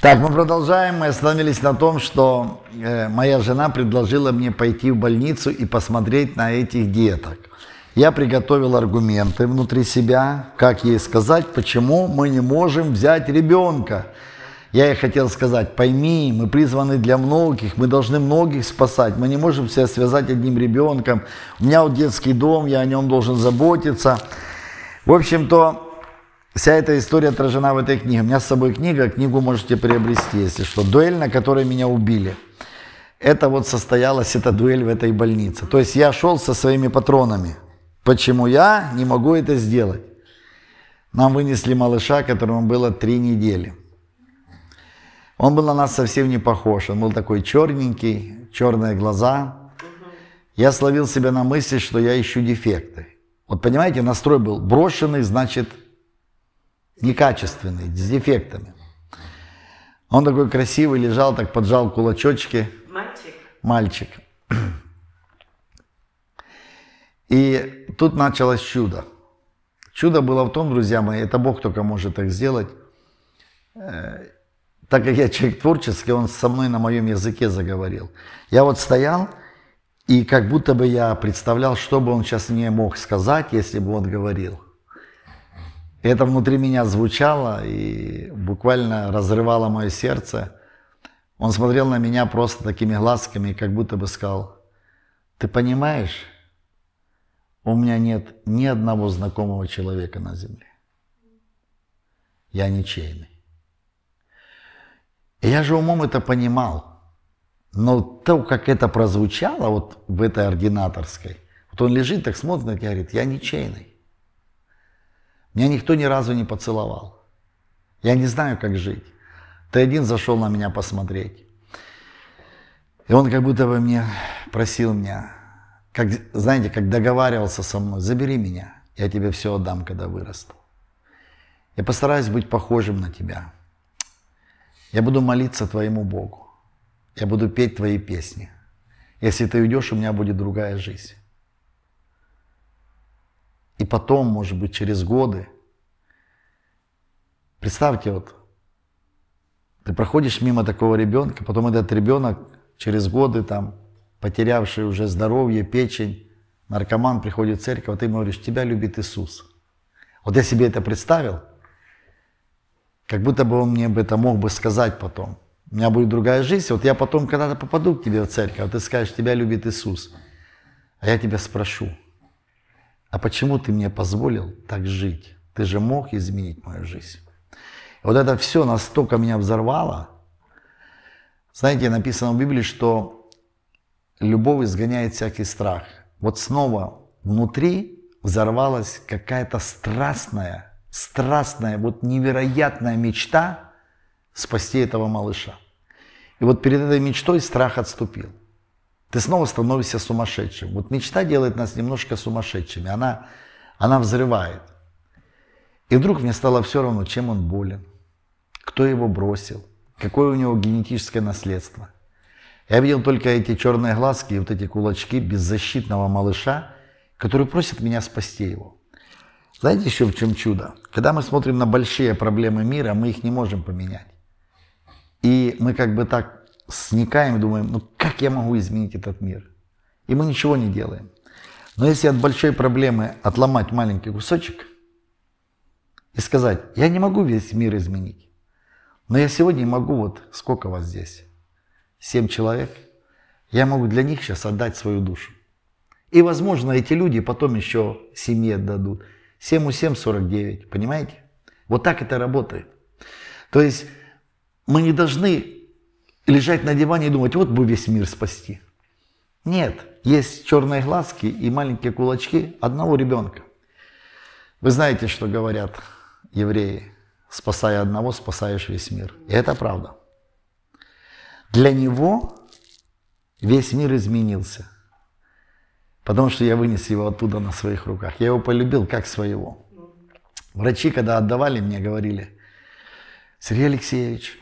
Так, мы продолжаем. Мы остановились на том, что э, моя жена предложила мне пойти в больницу и посмотреть на этих деток. Я приготовил аргументы внутри себя, как ей сказать, почему мы не можем взять ребенка. Я ей хотел сказать, пойми, мы призваны для многих, мы должны многих спасать, мы не можем себя связать одним ребенком. У меня вот детский дом, я о нем должен заботиться. В общем-то, Вся эта история отражена в этой книге. У меня с собой книга, книгу можете приобрести, если что. Дуэль, на которой меня убили. Это вот состоялась эта дуэль в этой больнице. То есть я шел со своими патронами. Почему я не могу это сделать? Нам вынесли малыша, которому было три недели. Он был на нас совсем не похож. Он был такой черненький, черные глаза. Я словил себя на мысли, что я ищу дефекты. Вот понимаете, настрой был брошенный, значит, некачественный, с дефектами. Он такой красивый, лежал, так поджал кулачочки. Мальчик. Мальчик. И тут началось чудо. Чудо было в том, друзья мои, это Бог только может так сделать. Э, так как я человек творческий, он со мной на моем языке заговорил. Я вот стоял, и как будто бы я представлял, что бы он сейчас мне мог сказать, если бы он говорил. Это внутри меня звучало и буквально разрывало мое сердце. Он смотрел на меня просто такими глазками, как будто бы сказал, ты понимаешь, у меня нет ни одного знакомого человека на земле. Я ничейный. И я же умом это понимал. Но то, как это прозвучало вот в этой ординаторской, вот он лежит, так смотрит и говорит, я ничейный. Меня никто ни разу не поцеловал. Я не знаю, как жить. Ты один зашел на меня посмотреть. И он как будто бы мне просил меня, как, знаете, как договаривался со мной, забери меня, я тебе все отдам, когда вырасту. Я постараюсь быть похожим на тебя. Я буду молиться твоему Богу. Я буду петь твои песни. Если ты уйдешь, у меня будет другая жизнь. И потом, может быть, через годы, представьте, вот, ты проходишь мимо такого ребенка, потом этот ребенок через годы, там, потерявший уже здоровье, печень, наркоман приходит в церковь, а ты ему говоришь, тебя любит Иисус. Вот я себе это представил, как будто бы он мне это мог бы сказать потом. У меня будет другая жизнь, вот я потом когда-то попаду к тебе в церковь, а ты скажешь, тебя любит Иисус. А я тебя спрошу, а почему ты мне позволил так жить? Ты же мог изменить мою жизнь. И вот это все настолько меня взорвало. Знаете, написано в Библии, что любовь изгоняет всякий страх. Вот снова внутри взорвалась какая-то страстная, страстная, вот невероятная мечта спасти этого малыша. И вот перед этой мечтой страх отступил ты снова становишься сумасшедшим. Вот мечта делает нас немножко сумасшедшими, она, она взрывает. И вдруг мне стало все равно, чем он болен, кто его бросил, какое у него генетическое наследство. Я видел только эти черные глазки и вот эти кулачки беззащитного малыша, который просит меня спасти его. Знаете еще в чем чудо? Когда мы смотрим на большие проблемы мира, мы их не можем поменять. И мы как бы так сникаем и думаем, ну как я могу изменить этот мир? И мы ничего не делаем. Но если от большой проблемы отломать маленький кусочек и сказать, я не могу весь мир изменить, но я сегодня могу, вот сколько вас здесь? Семь человек. Я могу для них сейчас отдать свою душу. И, возможно, эти люди потом еще семье отдадут. 7 у 7 – 49, понимаете? Вот так это работает. То есть мы не должны лежать на диване и думать, вот бы весь мир спасти. Нет, есть черные глазки и маленькие кулачки одного ребенка. Вы знаете, что говорят евреи? Спасая одного, спасаешь весь мир. И это правда. Для него весь мир изменился. Потому что я вынес его оттуда на своих руках. Я его полюбил как своего. Врачи, когда отдавали мне, говорили, Сергей Алексеевич,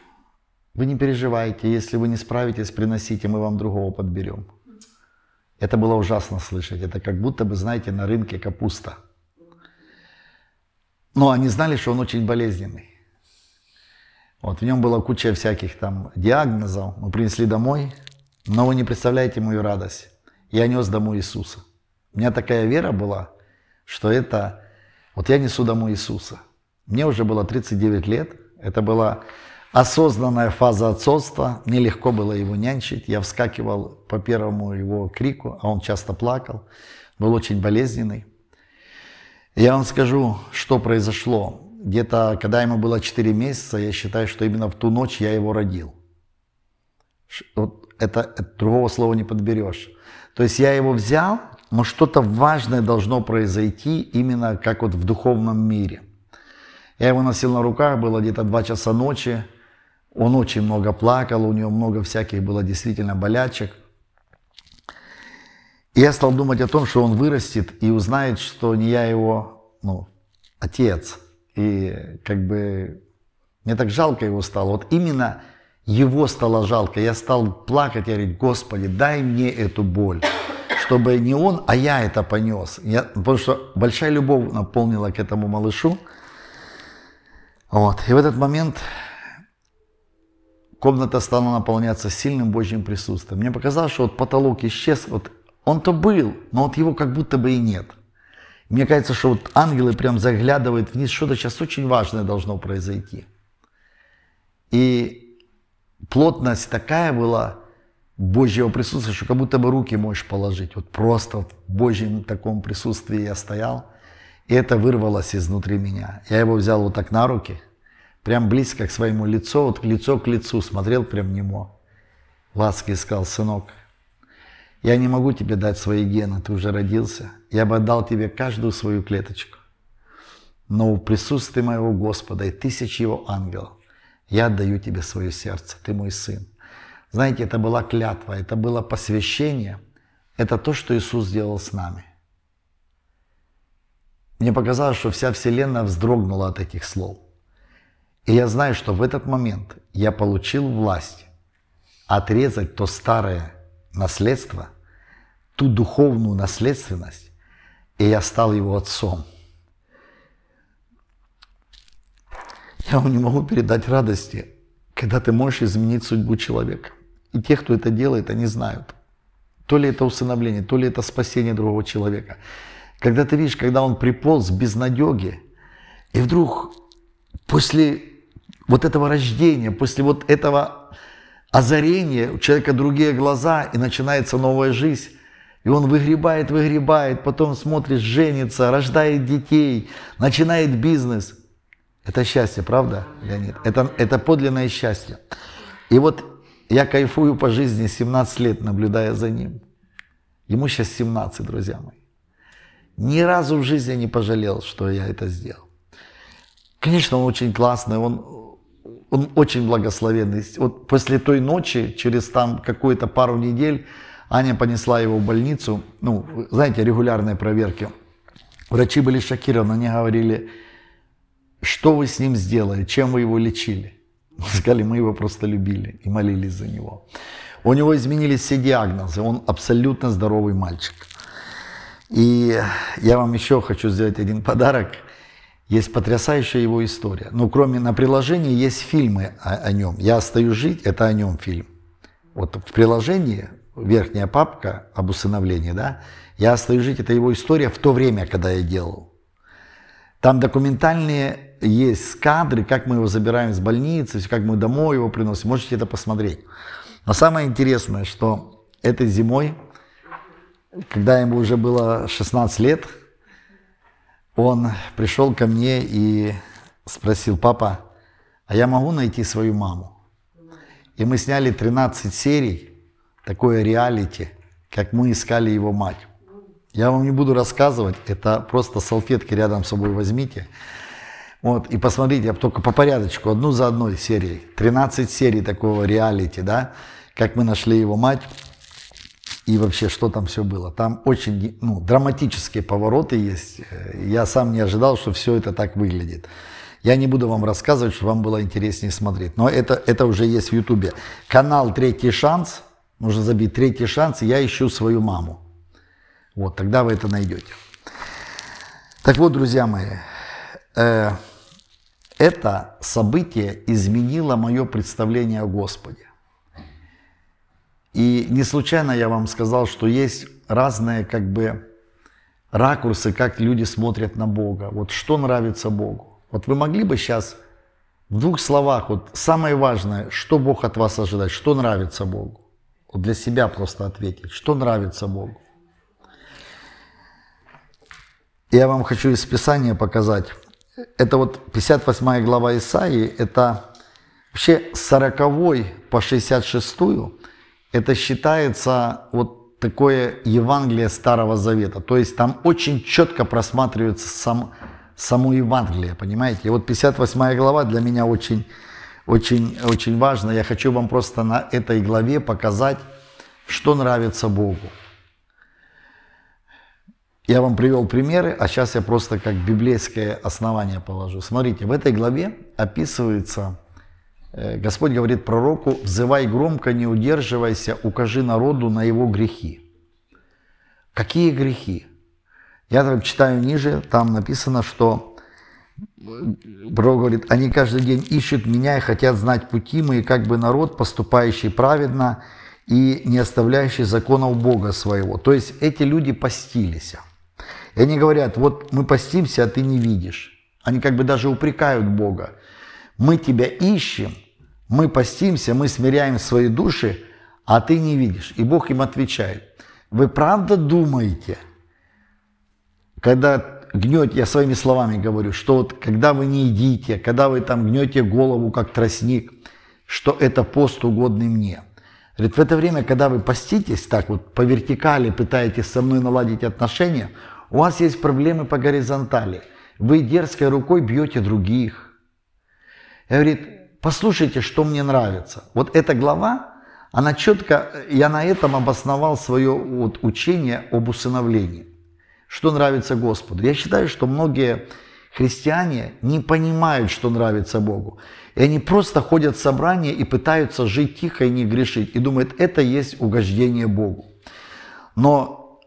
вы не переживайте, если вы не справитесь, приносите, мы вам другого подберем. Это было ужасно слышать. Это как будто бы, знаете, на рынке капуста. Но они знали, что он очень болезненный. Вот, в нем была куча всяких там диагнозов. Мы принесли домой, но вы не представляете мою радость. Я нес домой Иисуса. У меня такая вера была, что это... Вот я несу домой Иисуса. Мне уже было 39 лет. Это была осознанная фаза отцовства. Мне легко было его нянчить. Я вскакивал по первому его крику, а он часто плакал. Был очень болезненный. Я вам скажу, что произошло. Где-то, когда ему было 4 месяца, я считаю, что именно в ту ночь я его родил. Вот это, это другого слова не подберешь. То есть я его взял, но что-то важное должно произойти именно как вот в духовном мире. Я его носил на руках, было где-то 2 часа ночи. Он очень много плакал, у него много всяких было действительно болячек. И я стал думать о том, что он вырастет и узнает, что не я его ну, отец. И как бы мне так жалко его стало. Вот именно его стало жалко. Я стал плакать и говорить, Господи, дай мне эту боль, чтобы не он, а я это понес. Я, потому что большая любовь наполнила к этому малышу. Вот. И в этот момент комната стала наполняться сильным Божьим присутствием. Мне показалось, что вот потолок исчез, вот он-то был, но вот его как будто бы и нет. Мне кажется, что вот ангелы прям заглядывают вниз, что-то сейчас очень важное должно произойти. И плотность такая была Божьего присутствия, что как будто бы руки можешь положить. Вот просто в Божьем таком присутствии я стоял, и это вырвалось изнутри меня. Я его взял вот так на руки, прям близко к своему лицу, вот лицо к лицу, смотрел прям нему. Ласки сказал, сынок, я не могу тебе дать свои гены, ты уже родился. Я бы отдал тебе каждую свою клеточку. Но в присутствии моего Господа и тысяч его ангелов я отдаю тебе свое сердце, ты мой сын. Знаете, это была клятва, это было посвящение. Это то, что Иисус сделал с нами. Мне показалось, что вся Вселенная вздрогнула от этих слов. И я знаю, что в этот момент я получил власть отрезать то старое наследство – ту духовную наследственность, и я стал его отцом. Я вам не могу передать радости, когда ты можешь изменить судьбу человека. И те, кто это делает, они знают. То ли это усыновление, то ли это спасение другого человека. Когда ты видишь, когда он приполз без надеги, и вдруг после вот этого рождения, после вот этого озарения у человека другие глаза, и начинается новая жизнь, и он выгребает, выгребает, потом смотрит, женится, рождает детей, начинает бизнес. Это счастье, правда, Леонид? Это, это подлинное счастье. И вот я кайфую по жизни 17 лет, наблюдая за ним. Ему сейчас 17, друзья мои. Ни разу в жизни не пожалел, что я это сделал. Конечно, он очень классный, он, он очень благословенный. Вот после той ночи, через там какую-то пару недель, Аня понесла его в больницу, ну, знаете, регулярные проверки. Врачи были шокированы, они говорили, что вы с ним сделали, чем вы его лечили. Мы сказали, мы его просто любили и молились за него. У него изменились все диагнозы, он абсолютно здоровый мальчик. И я вам еще хочу сделать один подарок. Есть потрясающая его история. Ну, кроме на приложении есть фильмы о, о нем. «Я остаюсь жить» – это о нем фильм. Вот в приложении верхняя папка об усыновлении, да, я остаюсь жить, это его история в то время, когда я делал. Там документальные есть кадры, как мы его забираем с больницы, как мы домой его приносим. Можете это посмотреть. Но самое интересное, что этой зимой, когда ему уже было 16 лет, он пришел ко мне и спросил, папа, а я могу найти свою маму? И мы сняли 13 серий такое реалити, как мы искали его мать. Я вам не буду рассказывать, это просто салфетки рядом с собой возьмите. Вот, и посмотрите, я только по порядочку, одну за одной серией. 13 серий такого реалити, да, как мы нашли его мать и вообще, что там все было. Там очень ну, драматические повороты есть. Я сам не ожидал, что все это так выглядит. Я не буду вам рассказывать, чтобы вам было интереснее смотреть. Но это, это уже есть в Ютубе. Канал «Третий шанс», Нужно забить третий шанс, я ищу свою маму. Вот, тогда вы это найдете. Так вот, друзья мои, э, это событие изменило мое представление о Господе. И не случайно я вам сказал, что есть разные как бы ракурсы, как люди смотрят на Бога. Вот что нравится Богу. Вот вы могли бы сейчас в двух словах, вот самое важное, что Бог от вас ожидает, что нравится Богу. Вот для себя просто ответить, что нравится Богу. Я вам хочу из Писания показать. Это вот 58 глава Исаии, это вообще 40 по 66 это считается вот такое Евангелие Старого Завета. То есть там очень четко просматривается сам, само Евангелие, понимаете? И вот 58 глава для меня очень, очень, очень важна. Я хочу вам просто на этой главе показать, что нравится Богу. Я вам привел примеры, а сейчас я просто как библейское основание положу. Смотрите, в этой главе описывается, Господь говорит пророку, «Взывай громко, не удерживайся, укажи народу на его грехи». Какие грехи? Я там читаю ниже, там написано, что Пророк говорит, они каждый день ищут меня и хотят знать пути мои, как бы народ, поступающий праведно и не оставляющий законов Бога своего. То есть эти люди постились. И они говорят, вот мы постимся, а ты не видишь. Они как бы даже упрекают Бога. Мы тебя ищем, мы постимся, мы смиряем свои души, а ты не видишь. И Бог им отвечает, вы правда думаете, когда гнете, я своими словами говорю, что вот когда вы не едите, когда вы там гнете голову, как тростник, что это пост угодный мне. Говорит, в это время, когда вы поститесь так вот по вертикали, пытаетесь со мной наладить отношения, у вас есть проблемы по горизонтали. Вы дерзкой рукой бьете других. И говорит, послушайте, что мне нравится. Вот эта глава, она четко, я на этом обосновал свое вот учение об усыновлении что нравится Господу. Я считаю, что многие христиане не понимают, что нравится Богу. И они просто ходят в собрание и пытаются жить тихо и не грешить. И думают, это есть угождение Богу. Но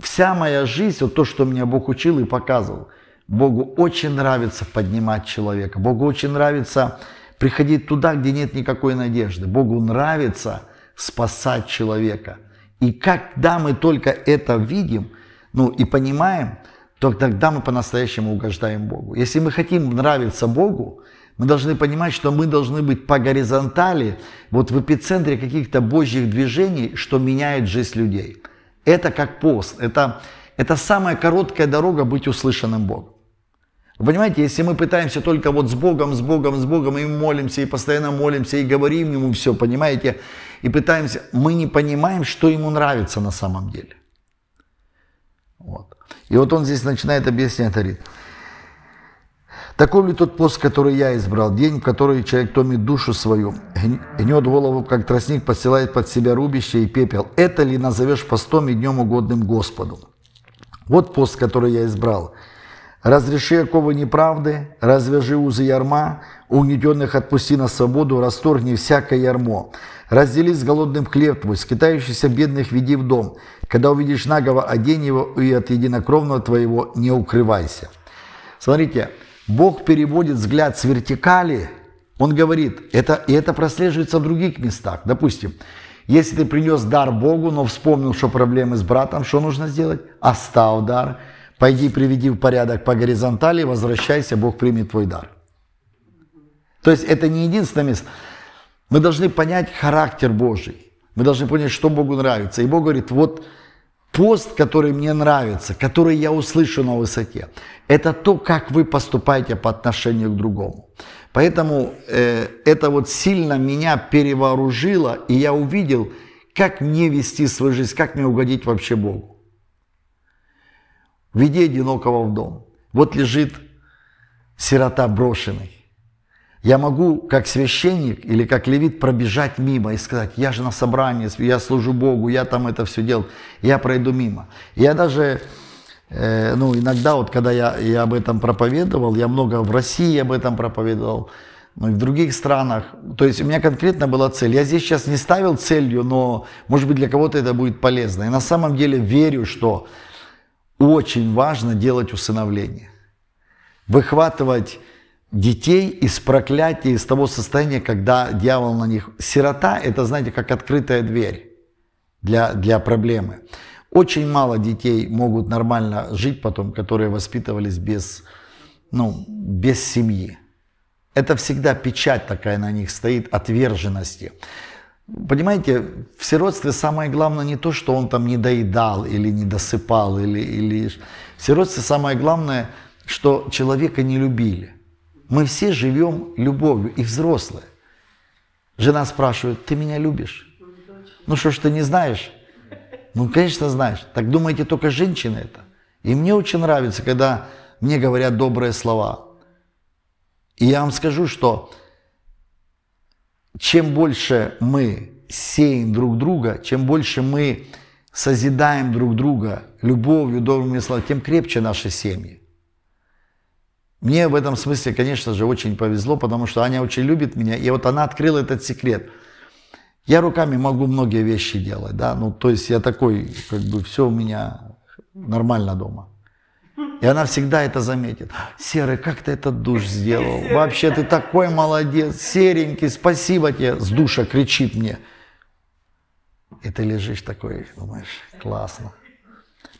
вся моя жизнь, вот то, что меня Бог учил и показывал, Богу очень нравится поднимать человека. Богу очень нравится приходить туда, где нет никакой надежды. Богу нравится спасать человека. И когда мы только это видим – ну и понимаем, то тогда мы по-настоящему угождаем Богу. Если мы хотим нравиться Богу, мы должны понимать, что мы должны быть по горизонтали, вот в эпицентре каких-то божьих движений, что меняет жизнь людей. Это как пост, это, это самая короткая дорога быть услышанным Богом. Вы понимаете, если мы пытаемся только вот с Богом, с Богом, с Богом, и молимся, и постоянно молимся, и говорим Ему все, понимаете, и пытаемся, мы не понимаем, что Ему нравится на самом деле. Вот. И вот он здесь начинает объяснять, говорит, такой ли тот пост, который я избрал, день, в который человек томит душу свою, гнет голову, как тростник, посылает под себя рубище и пепел. Это ли назовешь постом и днем угодным Господу? Вот пост, который я избрал. Разреши оковы неправды, развяжи узы ярма, угнетенных отпусти на свободу, расторгни всякое ярмо. Раздели с голодным хлеб твой, скитающийся бедных веди в дом. Когда увидишь нагого, одень его, и от единокровного твоего не укрывайся. Смотрите, Бог переводит взгляд с вертикали, Он говорит, это, и это прослеживается в других местах. Допустим, если ты принес дар Богу, но вспомнил, что проблемы с братом, что нужно сделать? Оставь дар, пойди приведи в порядок по горизонтали, возвращайся, Бог примет твой дар. То есть это не единственное место. Мы должны понять характер Божий. Мы должны понять, что Богу нравится. И Бог говорит, вот пост, который мне нравится, который я услышу на высоте, это то, как вы поступаете по отношению к другому. Поэтому э, это вот сильно меня перевооружило, и я увидел, как мне вести свою жизнь, как мне угодить вообще Богу. Веди одинокого в дом. Вот лежит сирота брошенный. Я могу, как священник или как левит, пробежать мимо и сказать, я же на собрании, я служу Богу, я там это все делал, я пройду мимо. Я даже, э, ну, иногда вот, когда я, я об этом проповедовал, я много в России об этом проповедовал, ну и в других странах. То есть у меня конкретно была цель. Я здесь сейчас не ставил целью, но, может быть, для кого-то это будет полезно. И на самом деле верю, что очень важно делать усыновление. Выхватывать детей из проклятия, из того состояния, когда дьявол на них... Сирота – это, знаете, как открытая дверь для, для проблемы. Очень мало детей могут нормально жить потом, которые воспитывались без, ну, без семьи. Это всегда печать такая на них стоит, отверженности. Понимаете, в сиротстве самое главное не то, что он там не доедал или не досыпал, или, или... в сиротстве самое главное, что человека не любили. Мы все живем любовью, и взрослые. Жена спрашивает, ты меня любишь? Ну что ж ты не знаешь? Ну, конечно, знаешь. Так думаете, только женщины это? И мне очень нравится, когда мне говорят добрые слова. И я вам скажу, что чем больше мы сеем друг друга, чем больше мы созидаем друг друга любовью, добрыми словами, тем крепче наши семьи. Мне в этом смысле, конечно же, очень повезло, потому что Аня очень любит меня, и вот она открыла этот секрет. Я руками могу многие вещи делать, да, ну, то есть я такой, как бы, все у меня нормально дома. И она всегда это заметит. Серый, как ты этот душ сделал? Вообще ты такой молодец, серенький, спасибо тебе. С душа кричит мне. И ты лежишь такой, думаешь, классно.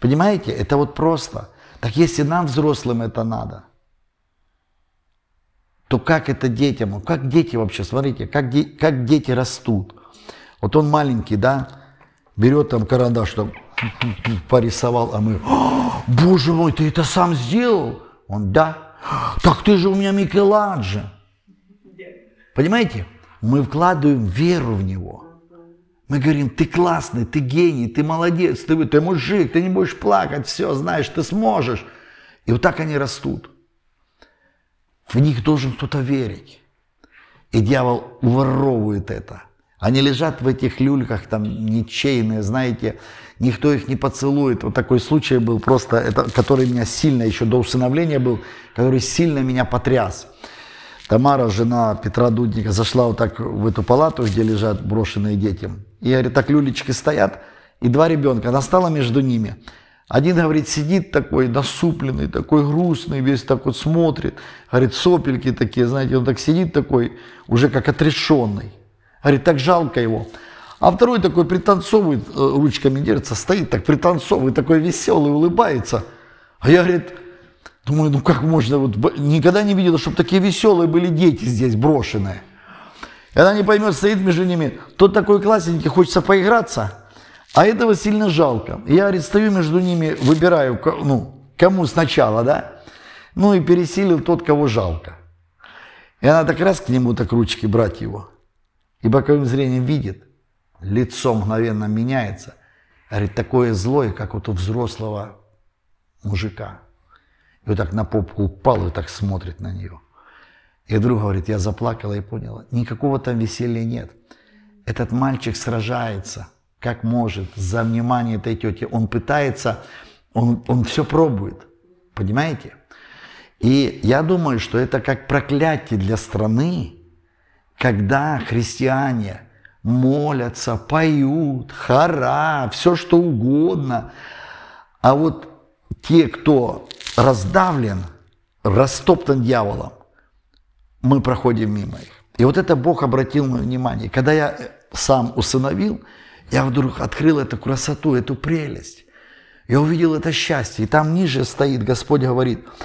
Понимаете, это вот просто. Так если нам, взрослым, это надо, то как это детям? Как дети вообще, смотрите, как, де, как дети растут. Вот он маленький, да, берет там карандаш, там порисовал, а мы, боже мой, ты это сам сделал? Он, да. Так ты же у меня Микеланджело. Понимаете? Мы вкладываем веру в него. Мы говорим, ты классный, ты гений, ты молодец, ты, ты мужик, ты не будешь плакать, все, знаешь, ты сможешь. И вот так они растут. В них должен кто-то верить. И дьявол уворовывает это. Они лежат в этих люльках, там, ничейные, знаете, никто их не поцелует. Вот такой случай был просто, это, который меня сильно, еще до усыновления был, который сильно меня потряс. Тамара, жена Петра Дудника, зашла вот так в эту палату, где лежат брошенные дети. И, говорит, так люлечки стоят, и два ребенка. Она стала между ними. Один, говорит, сидит такой насупленный, такой грустный, весь так вот смотрит. Говорит, сопельки такие, знаете, он так сидит такой, уже как отрешенный. Говорит, так жалко его. А второй такой пританцовывает, э, ручками держится, стоит так пританцовывает, такой веселый, улыбается. А я, говорит, думаю, ну как можно, вот никогда не видела, чтобы такие веселые были дети здесь брошенные. И она не поймет, стоит между ними, тот такой классненький, хочется поиграться, а этого сильно жалко. Я, говорит, стою между ними, выбираю, ну, кому сначала, да? Ну и пересилил тот, кого жалко. И она так раз к нему так ручки брать его. И боковым зрением видит, лицо мгновенно меняется. Говорит, такое злое, как вот у взрослого мужика. И вот так на попку упал и так смотрит на нее. И вдруг говорит, я заплакала и поняла, никакого там веселья нет. Этот мальчик сражается, как может, за внимание этой тети. Он пытается, он, он все пробует. Понимаете? И я думаю, что это как проклятие для страны, когда христиане молятся, поют, хора, все что угодно, а вот те, кто раздавлен, растоптан дьяволом, мы проходим мимо их. И вот это Бог обратил мое внимание. Когда я сам усыновил, я вдруг открыл эту красоту, эту прелесть. Я увидел это счастье. И там ниже стоит, Господь говорит –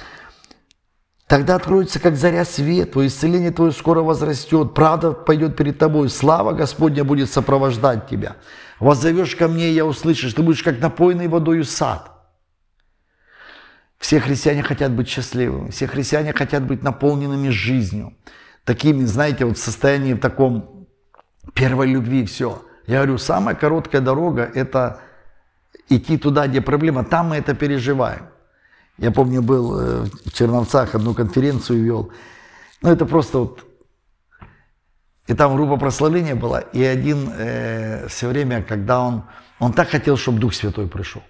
Тогда откроется, как заря свет, твое исцеление твое скоро возрастет, правда пойдет перед тобой, слава Господня будет сопровождать тебя. Воззовешь ко мне, и я услышишь, ты будешь как напоенный водою сад. Все христиане хотят быть счастливыми, все христиане хотят быть наполненными жизнью. Такими, знаете, вот в состоянии в таком первой любви все. Я говорю, самая короткая дорога – это идти туда, где проблема, там мы это переживаем. Я помню, был э, в Черновцах, одну конференцию вел. Ну, это просто вот... И там группа прославления была, и один э, все время, когда он... Он так хотел, чтобы Дух Святой пришел.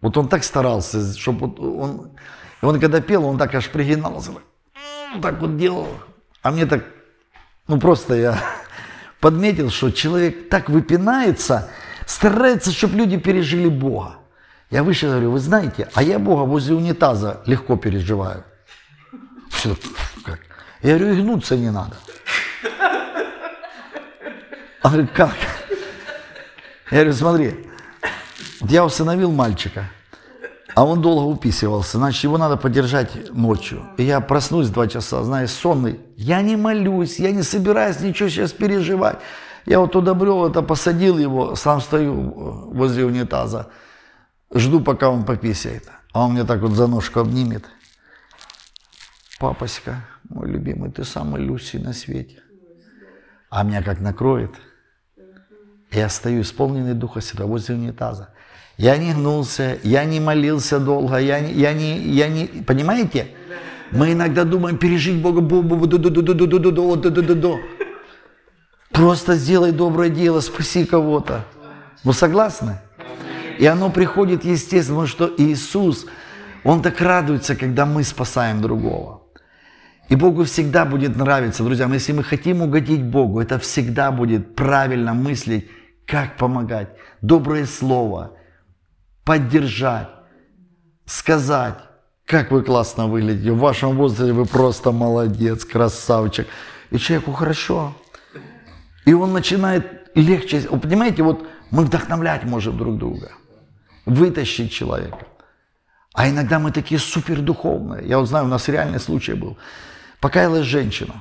Вот он так старался, чтобы вот он... И он когда пел, он так аж пригинался. Так вот делал. А мне так... Ну, просто я подметил, что человек так выпинается, старается, чтобы люди пережили Бога. Я выше говорю, вы знаете, а я Бога возле унитаза легко переживаю. Все, как? Я говорю, и гнуться не надо. Он говорит, как? Я говорю, смотри, я усыновил мальчика, а он долго уписывался, значит, его надо поддержать ночью. И я проснусь два часа, знаешь, сонный. Я не молюсь, я не собираюсь ничего сейчас переживать. Я вот туда брел, это посадил его, сам стою возле унитаза, жду, пока он пописает. А он мне так вот за ножку обнимет. Папочка, мой любимый, ты самый Люси на свете. А меня как накроет. Я стою исполненный Духа Святого возле унитаза. Я не гнулся, я не молился долго, я не, я не, я не, понимаете? Мы иногда думаем пережить Бога, Просто сделай доброе дело, спаси кого-то. Вы согласны? И оно приходит естественно, что Иисус, Он так радуется, когда мы спасаем другого. И Богу всегда будет нравиться, друзья, если мы хотим угодить Богу, это всегда будет правильно мыслить, как помогать, доброе слово, поддержать, сказать, как вы классно выглядите, в вашем возрасте вы просто молодец, красавчик. И человеку хорошо. И он начинает легче, вы понимаете, вот мы вдохновлять можем друг друга, вытащить человека. А иногда мы такие супердуховные. Я вот знаю, у нас реальный случай был. Покаялась женщина.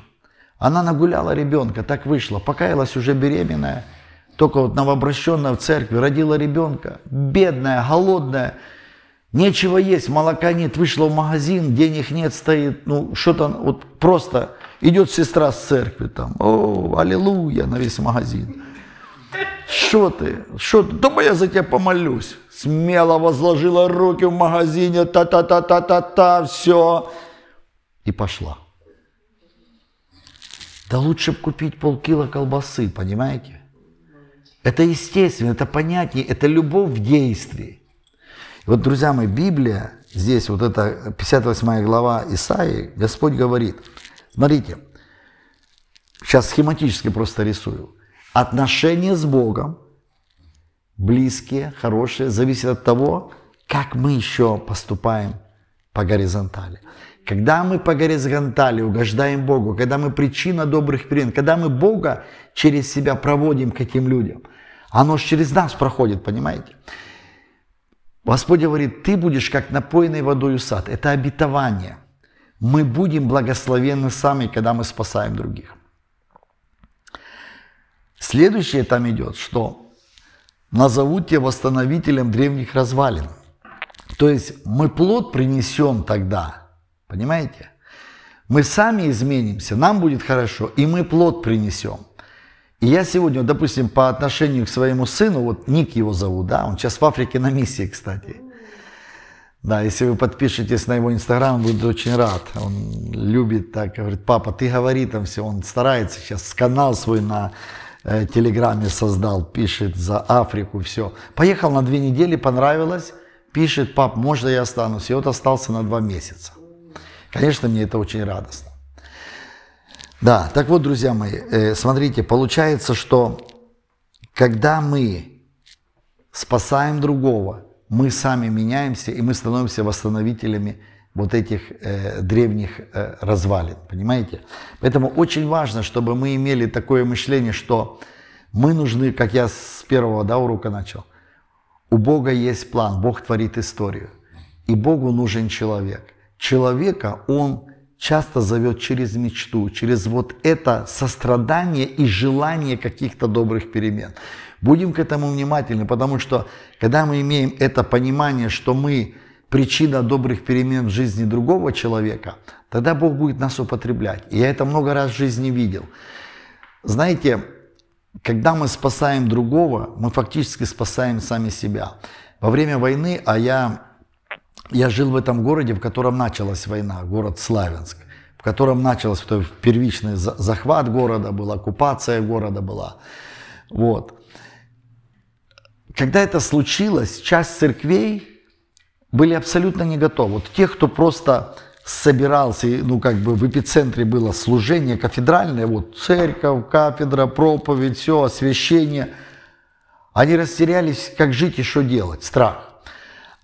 Она нагуляла ребенка, так вышло. Покаялась уже беременная, только вот новообращенная в церкви, родила ребенка. Бедная, голодная, нечего есть, молока нет, вышла в магазин, денег нет, стоит, ну что-то вот просто идет сестра с церкви там, о, аллилуйя, на весь магазин. Что ты? Что ты? Думаю, я за тебя помолюсь. Смело возложила руки в магазине, та-та-та-та-та-та, все. И пошла. Да лучше бы купить полкило колбасы, понимаете? Это естественно, это понятие, это любовь в действии. И вот, друзья мои, Библия, здесь вот это 58 глава Исаии, Господь говорит, смотрите, сейчас схематически просто рисую. Отношения с Богом, близкие, хорошие, зависят от того, как мы еще поступаем по горизонтали. Когда мы по горизонтали угождаем Богу, когда мы причина добрых перемен, когда мы Бога через себя проводим к этим людям, оно же через нас проходит, понимаете? Господь говорит, ты будешь как напоенный водой сад. Это обетование. Мы будем благословенны сами, когда мы спасаем других. Следующее там идет, что назовут тебя восстановителем древних развалин. То есть мы плод принесем тогда, Понимаете? Мы сами изменимся, нам будет хорошо, и мы плод принесем. И я сегодня, допустим, по отношению к своему сыну, вот Ник его зовут, да, он сейчас в Африке на миссии, кстати. Да, если вы подпишетесь на его инстаграм, будет очень рад. Он любит так, говорит, папа, ты говори там все, он старается сейчас, канал свой на э, телеграме создал, пишет за Африку, все. Поехал на две недели, понравилось, пишет, пап, можно я останусь? И вот остался на два месяца. Конечно, мне это очень радостно. Да, так вот, друзья мои, э, смотрите, получается, что когда мы спасаем другого, мы сами меняемся, и мы становимся восстановителями вот этих э, древних э, развалин, понимаете? Поэтому очень важно, чтобы мы имели такое мышление, что мы нужны, как я с первого да, урока начал, у Бога есть план, Бог творит историю, и Богу нужен человек – человека он часто зовет через мечту, через вот это сострадание и желание каких-то добрых перемен. Будем к этому внимательны, потому что когда мы имеем это понимание, что мы причина добрых перемен в жизни другого человека, тогда Бог будет нас употреблять. И я это много раз в жизни видел. Знаете, когда мы спасаем другого, мы фактически спасаем сами себя. Во время войны, а я я жил в этом городе, в котором началась война, город Славянск, в котором начался первичный захват города, была оккупация города была. Вот. Когда это случилось, часть церквей были абсолютно не готовы. Вот те, кто просто собирался, ну как бы в эпицентре было служение кафедральное, вот церковь, кафедра, проповедь, все, освящение, они растерялись, как жить и что делать, страх.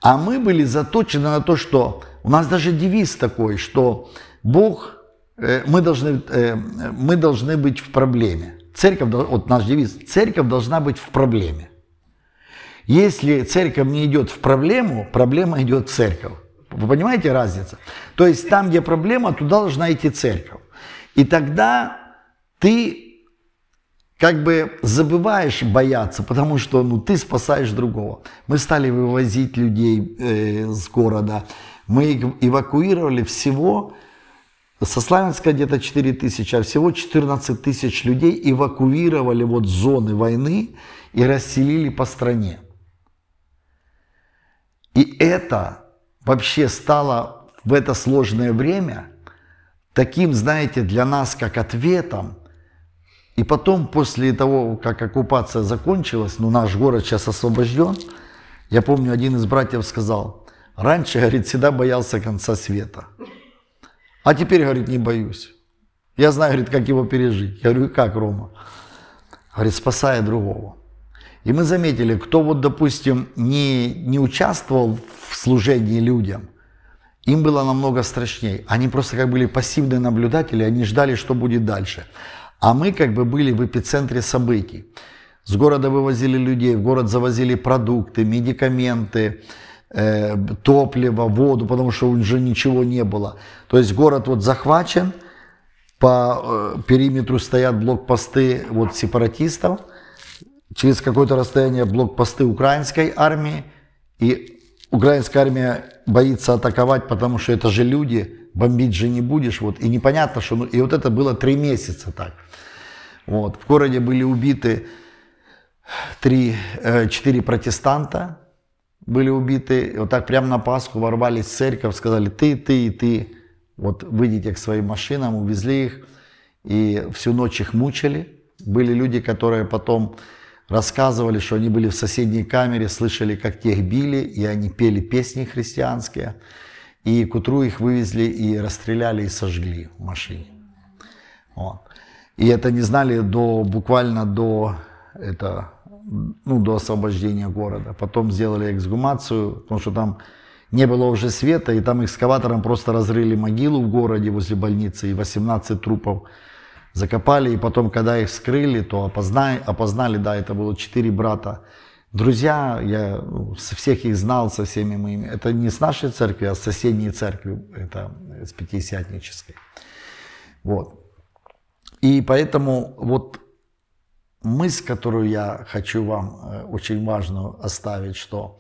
А мы были заточены на то, что у нас даже девиз такой, что Бог э, мы должны, э, мы должны быть в проблеме. Церковь, вот наш девиз, церковь должна быть в проблеме. Если церковь не идет в проблему, проблема идет в церковь. Вы понимаете разницу? То есть там, где проблема, туда должна идти церковь. И тогда ты как бы забываешь бояться, потому что ну, ты спасаешь другого. Мы стали вывозить людей э, с города. Мы эвакуировали всего, со Славянска где-то 4 тысячи, а всего 14 тысяч людей эвакуировали вот зоны войны и расселили по стране. И это вообще стало в это сложное время таким, знаете, для нас как ответом. И потом, после того, как оккупация закончилась, ну наш город сейчас освобожден, я помню, один из братьев сказал, раньше, говорит, всегда боялся конца света. А теперь, говорит, не боюсь. Я знаю, говорит, как его пережить. Я говорю, как, Рома? Говорит, спасая другого. И мы заметили, кто вот, допустим, не, не участвовал в служении людям, им было намного страшнее. Они просто как были пассивные наблюдатели, они ждали, что будет дальше. А мы как бы были в эпицентре событий. С города вывозили людей, в город завозили продукты, медикаменты, э, топливо, воду, потому что уже ничего не было. То есть город вот захвачен, по э, периметру стоят блокпосты вот сепаратистов – через какое-то расстояние блокпосты украинской армии, и украинская армия боится атаковать, потому что это же люди, бомбить же не будешь, вот, и непонятно, что, ну, и вот это было три месяца так. Вот, в городе были убиты три, э, протестанта, были убиты, вот так прямо на Пасху ворвались в церковь, сказали, ты, ты и ты, вот выйдите к своим машинам, увезли их, и всю ночь их мучили. Были люди, которые потом рассказывали, что они были в соседней камере, слышали, как тех били, и они пели песни христианские. И к утру их вывезли и расстреляли и сожгли в машине. Вот. И это не знали до, буквально до, это, ну, до освобождения города. Потом сделали эксгумацию, потому что там не было уже света, и там экскаватором просто разрыли могилу в городе возле больницы, и 18 трупов закопали, и потом, когда их вскрыли, то опознали, опознали, да, это было четыре брата. Друзья, я ну, всех их знал, со всеми моими. Это не с нашей церкви, а с соседней церкви, это с Пятидесятнической. Вот. И поэтому вот мысль, которую я хочу вам э, очень важную оставить, что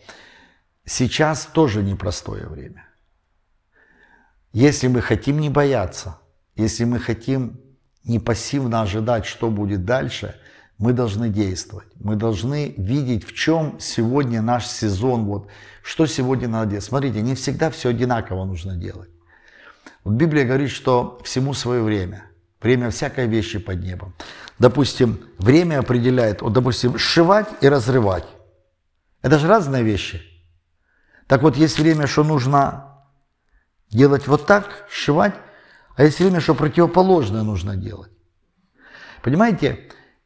сейчас тоже непростое время. Если мы хотим не бояться, если мы хотим не пассивно ожидать, что будет дальше, мы должны действовать. Мы должны видеть, в чем сегодня наш сезон, вот, что сегодня надо делать. Смотрите, не всегда все одинаково нужно делать. Вот Библия говорит, что всему свое время. Время всякой вещи под небом. Допустим, время определяет, вот, допустим, сшивать и разрывать. Это же разные вещи. Так вот, есть время, что нужно делать вот так, сшивать, а есть время, что противоположное нужно делать. Понимаете,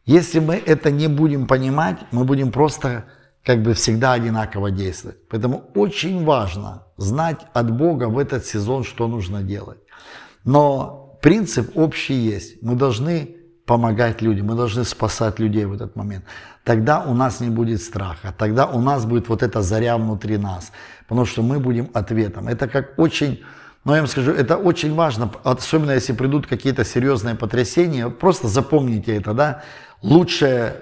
если мы это не будем понимать, мы будем просто как бы всегда одинаково действовать. Поэтому очень важно знать от Бога в этот сезон, что нужно делать. Но принцип общий есть. Мы должны помогать людям, мы должны спасать людей в этот момент. Тогда у нас не будет страха, тогда у нас будет вот эта заря внутри нас, потому что мы будем ответом. Это как очень но я вам скажу, это очень важно, особенно если придут какие-то серьезные потрясения, просто запомните это, да. Лучший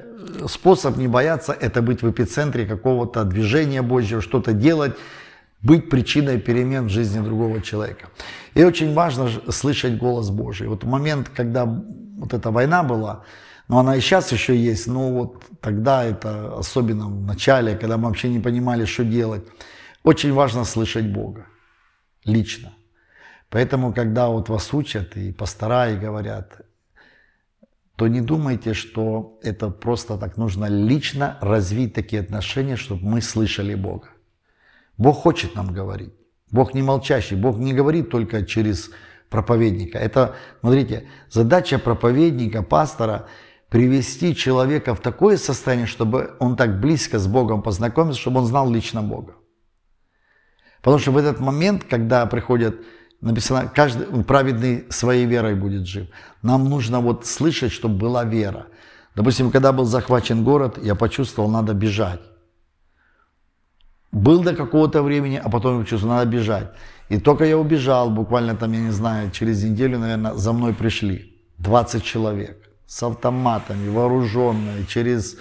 способ не бояться – это быть в эпицентре какого-то движения Божьего, что-то делать, быть причиной перемен в жизни другого человека. И очень важно слышать голос Божий. Вот момент, когда вот эта война была, но она и сейчас еще есть, но вот тогда это, особенно в начале, когда мы вообще не понимали, что делать, очень важно слышать Бога лично. Поэтому, когда вот вас учат и пастора и говорят, то не думайте, что это просто так нужно лично развить такие отношения, чтобы мы слышали Бога. Бог хочет нам говорить. Бог не молчащий. Бог не говорит только через проповедника. Это, смотрите, задача проповедника, пастора – привести человека в такое состояние, чтобы он так близко с Богом познакомился, чтобы он знал лично Бога. Потому что в этот момент, когда приходят написано, каждый праведный своей верой будет жив. Нам нужно вот слышать, чтобы была вера. Допустим, когда был захвачен город, я почувствовал, надо бежать. Был до какого-то времени, а потом я почувствовал, надо бежать. И только я убежал, буквально там, я не знаю, через неделю, наверное, за мной пришли 20 человек с автоматами, вооруженные, через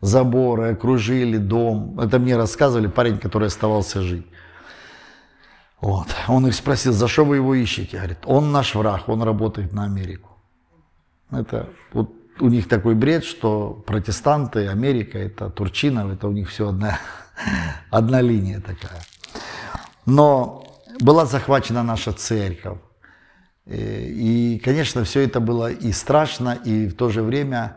заборы, окружили дом. Это мне рассказывали парень, который оставался жить. Вот. Он их спросил, за что вы его ищете? Говорит, он наш враг, он работает на Америку. Это вот у них такой бред, что протестанты, Америка, это Турчинов, это у них все одна, одна линия такая. Но была захвачена наша церковь. И, конечно, все это было и страшно, и в то же время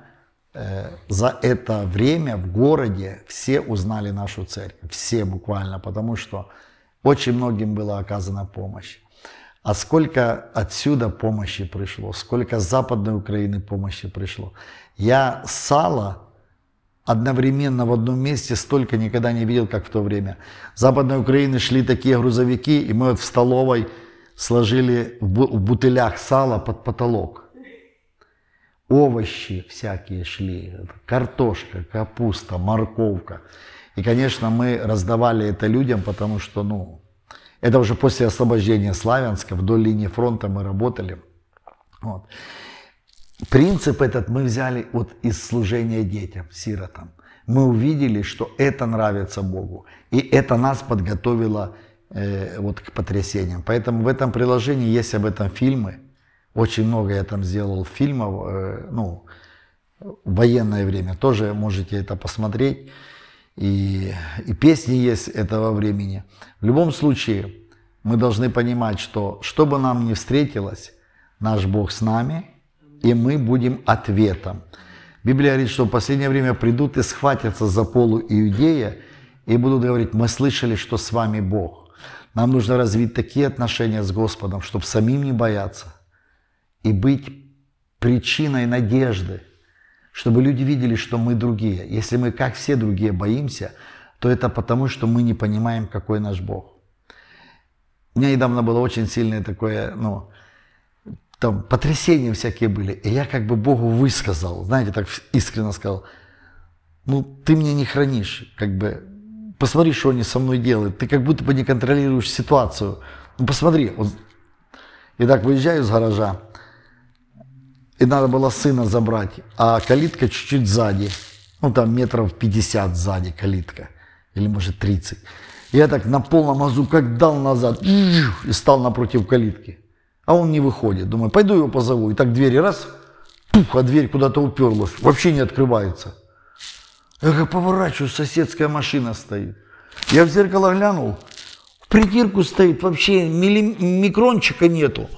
э, за это время в городе все узнали нашу церковь. Все буквально, потому что очень многим была оказана помощь. А сколько отсюда помощи пришло, сколько с Западной Украины помощи пришло. Я сало одновременно в одном месте столько никогда не видел, как в то время. С Западной Украины шли такие грузовики, и мы вот в столовой сложили в бутылях сала под потолок. Овощи всякие шли, картошка, капуста, морковка. И, конечно, мы раздавали это людям, потому что, ну, это уже после освобождения Славянска, вдоль линии фронта мы работали. Вот. Принцип этот мы взяли вот из служения детям, сиротам. Мы увидели, что это нравится Богу. И это нас подготовило э, вот к потрясениям. Поэтому в этом приложении есть об этом фильмы. Очень много я там сделал фильмов, э, ну, в военное время. Тоже можете это посмотреть и, и песни есть этого времени. В любом случае, мы должны понимать, что что бы нам ни встретилось, наш Бог с нами, и мы будем ответом. Библия говорит, что в последнее время придут и схватятся за полу Иудея и будут говорить, мы слышали, что с вами Бог. Нам нужно развить такие отношения с Господом, чтобы самим не бояться и быть причиной надежды – чтобы люди видели, что мы другие. Если мы, как все другие, боимся, то это потому, что мы не понимаем, какой наш Бог. У меня недавно было очень сильное такое, ну, там потрясения всякие были. И я как бы Богу высказал, знаете, так искренне сказал, ну, ты меня не хранишь, как бы, посмотри, что они со мной делают. Ты как будто бы не контролируешь ситуацию. Ну, посмотри. Вот. И так выезжаю из гаража, и надо было сына забрать, а калитка чуть-чуть сзади, ну там метров 50 сзади калитка, или может 30. Я так на полном азу как дал назад и стал напротив калитки. А он не выходит. Думаю, пойду его позову. И так двери раз, пух, а дверь куда-то уперлась. Вообще не открывается. Я как поворачиваю, соседская машина стоит. Я в зеркало глянул, в притирку стоит, вообще микрончика нету.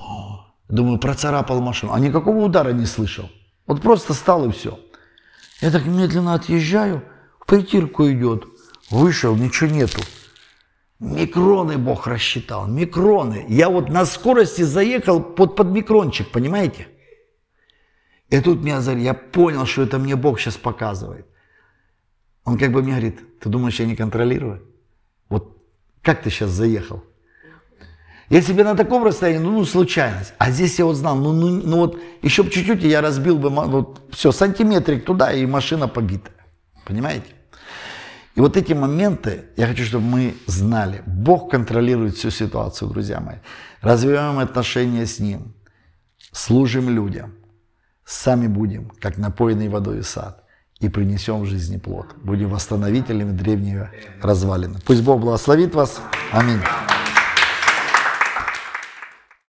Думаю, процарапал машину. А никакого удара не слышал. Вот просто стал и все. Я так медленно отъезжаю, в притирку идет. Вышел, ничего нету. Микроны Бог рассчитал, микроны. Я вот на скорости заехал под, под микрончик, понимаете? И тут меня, я понял, что это мне Бог сейчас показывает. Он как бы мне говорит, ты думаешь, я не контролирую? Вот как ты сейчас заехал? Если бы на таком расстоянии, ну, ну случайность. А здесь я вот знал, ну, ну, ну вот еще бы чуть-чуть, и я разбил бы, вот все, сантиметрик туда, и машина побита. Понимаете? И вот эти моменты, я хочу, чтобы мы знали, Бог контролирует всю ситуацию, друзья мои. Развиваем отношения с Ним, служим людям, сами будем, как напоенный водой сад, и принесем в жизни плод. Будем восстановителями древнего развалины. Пусть Бог благословит вас. Аминь.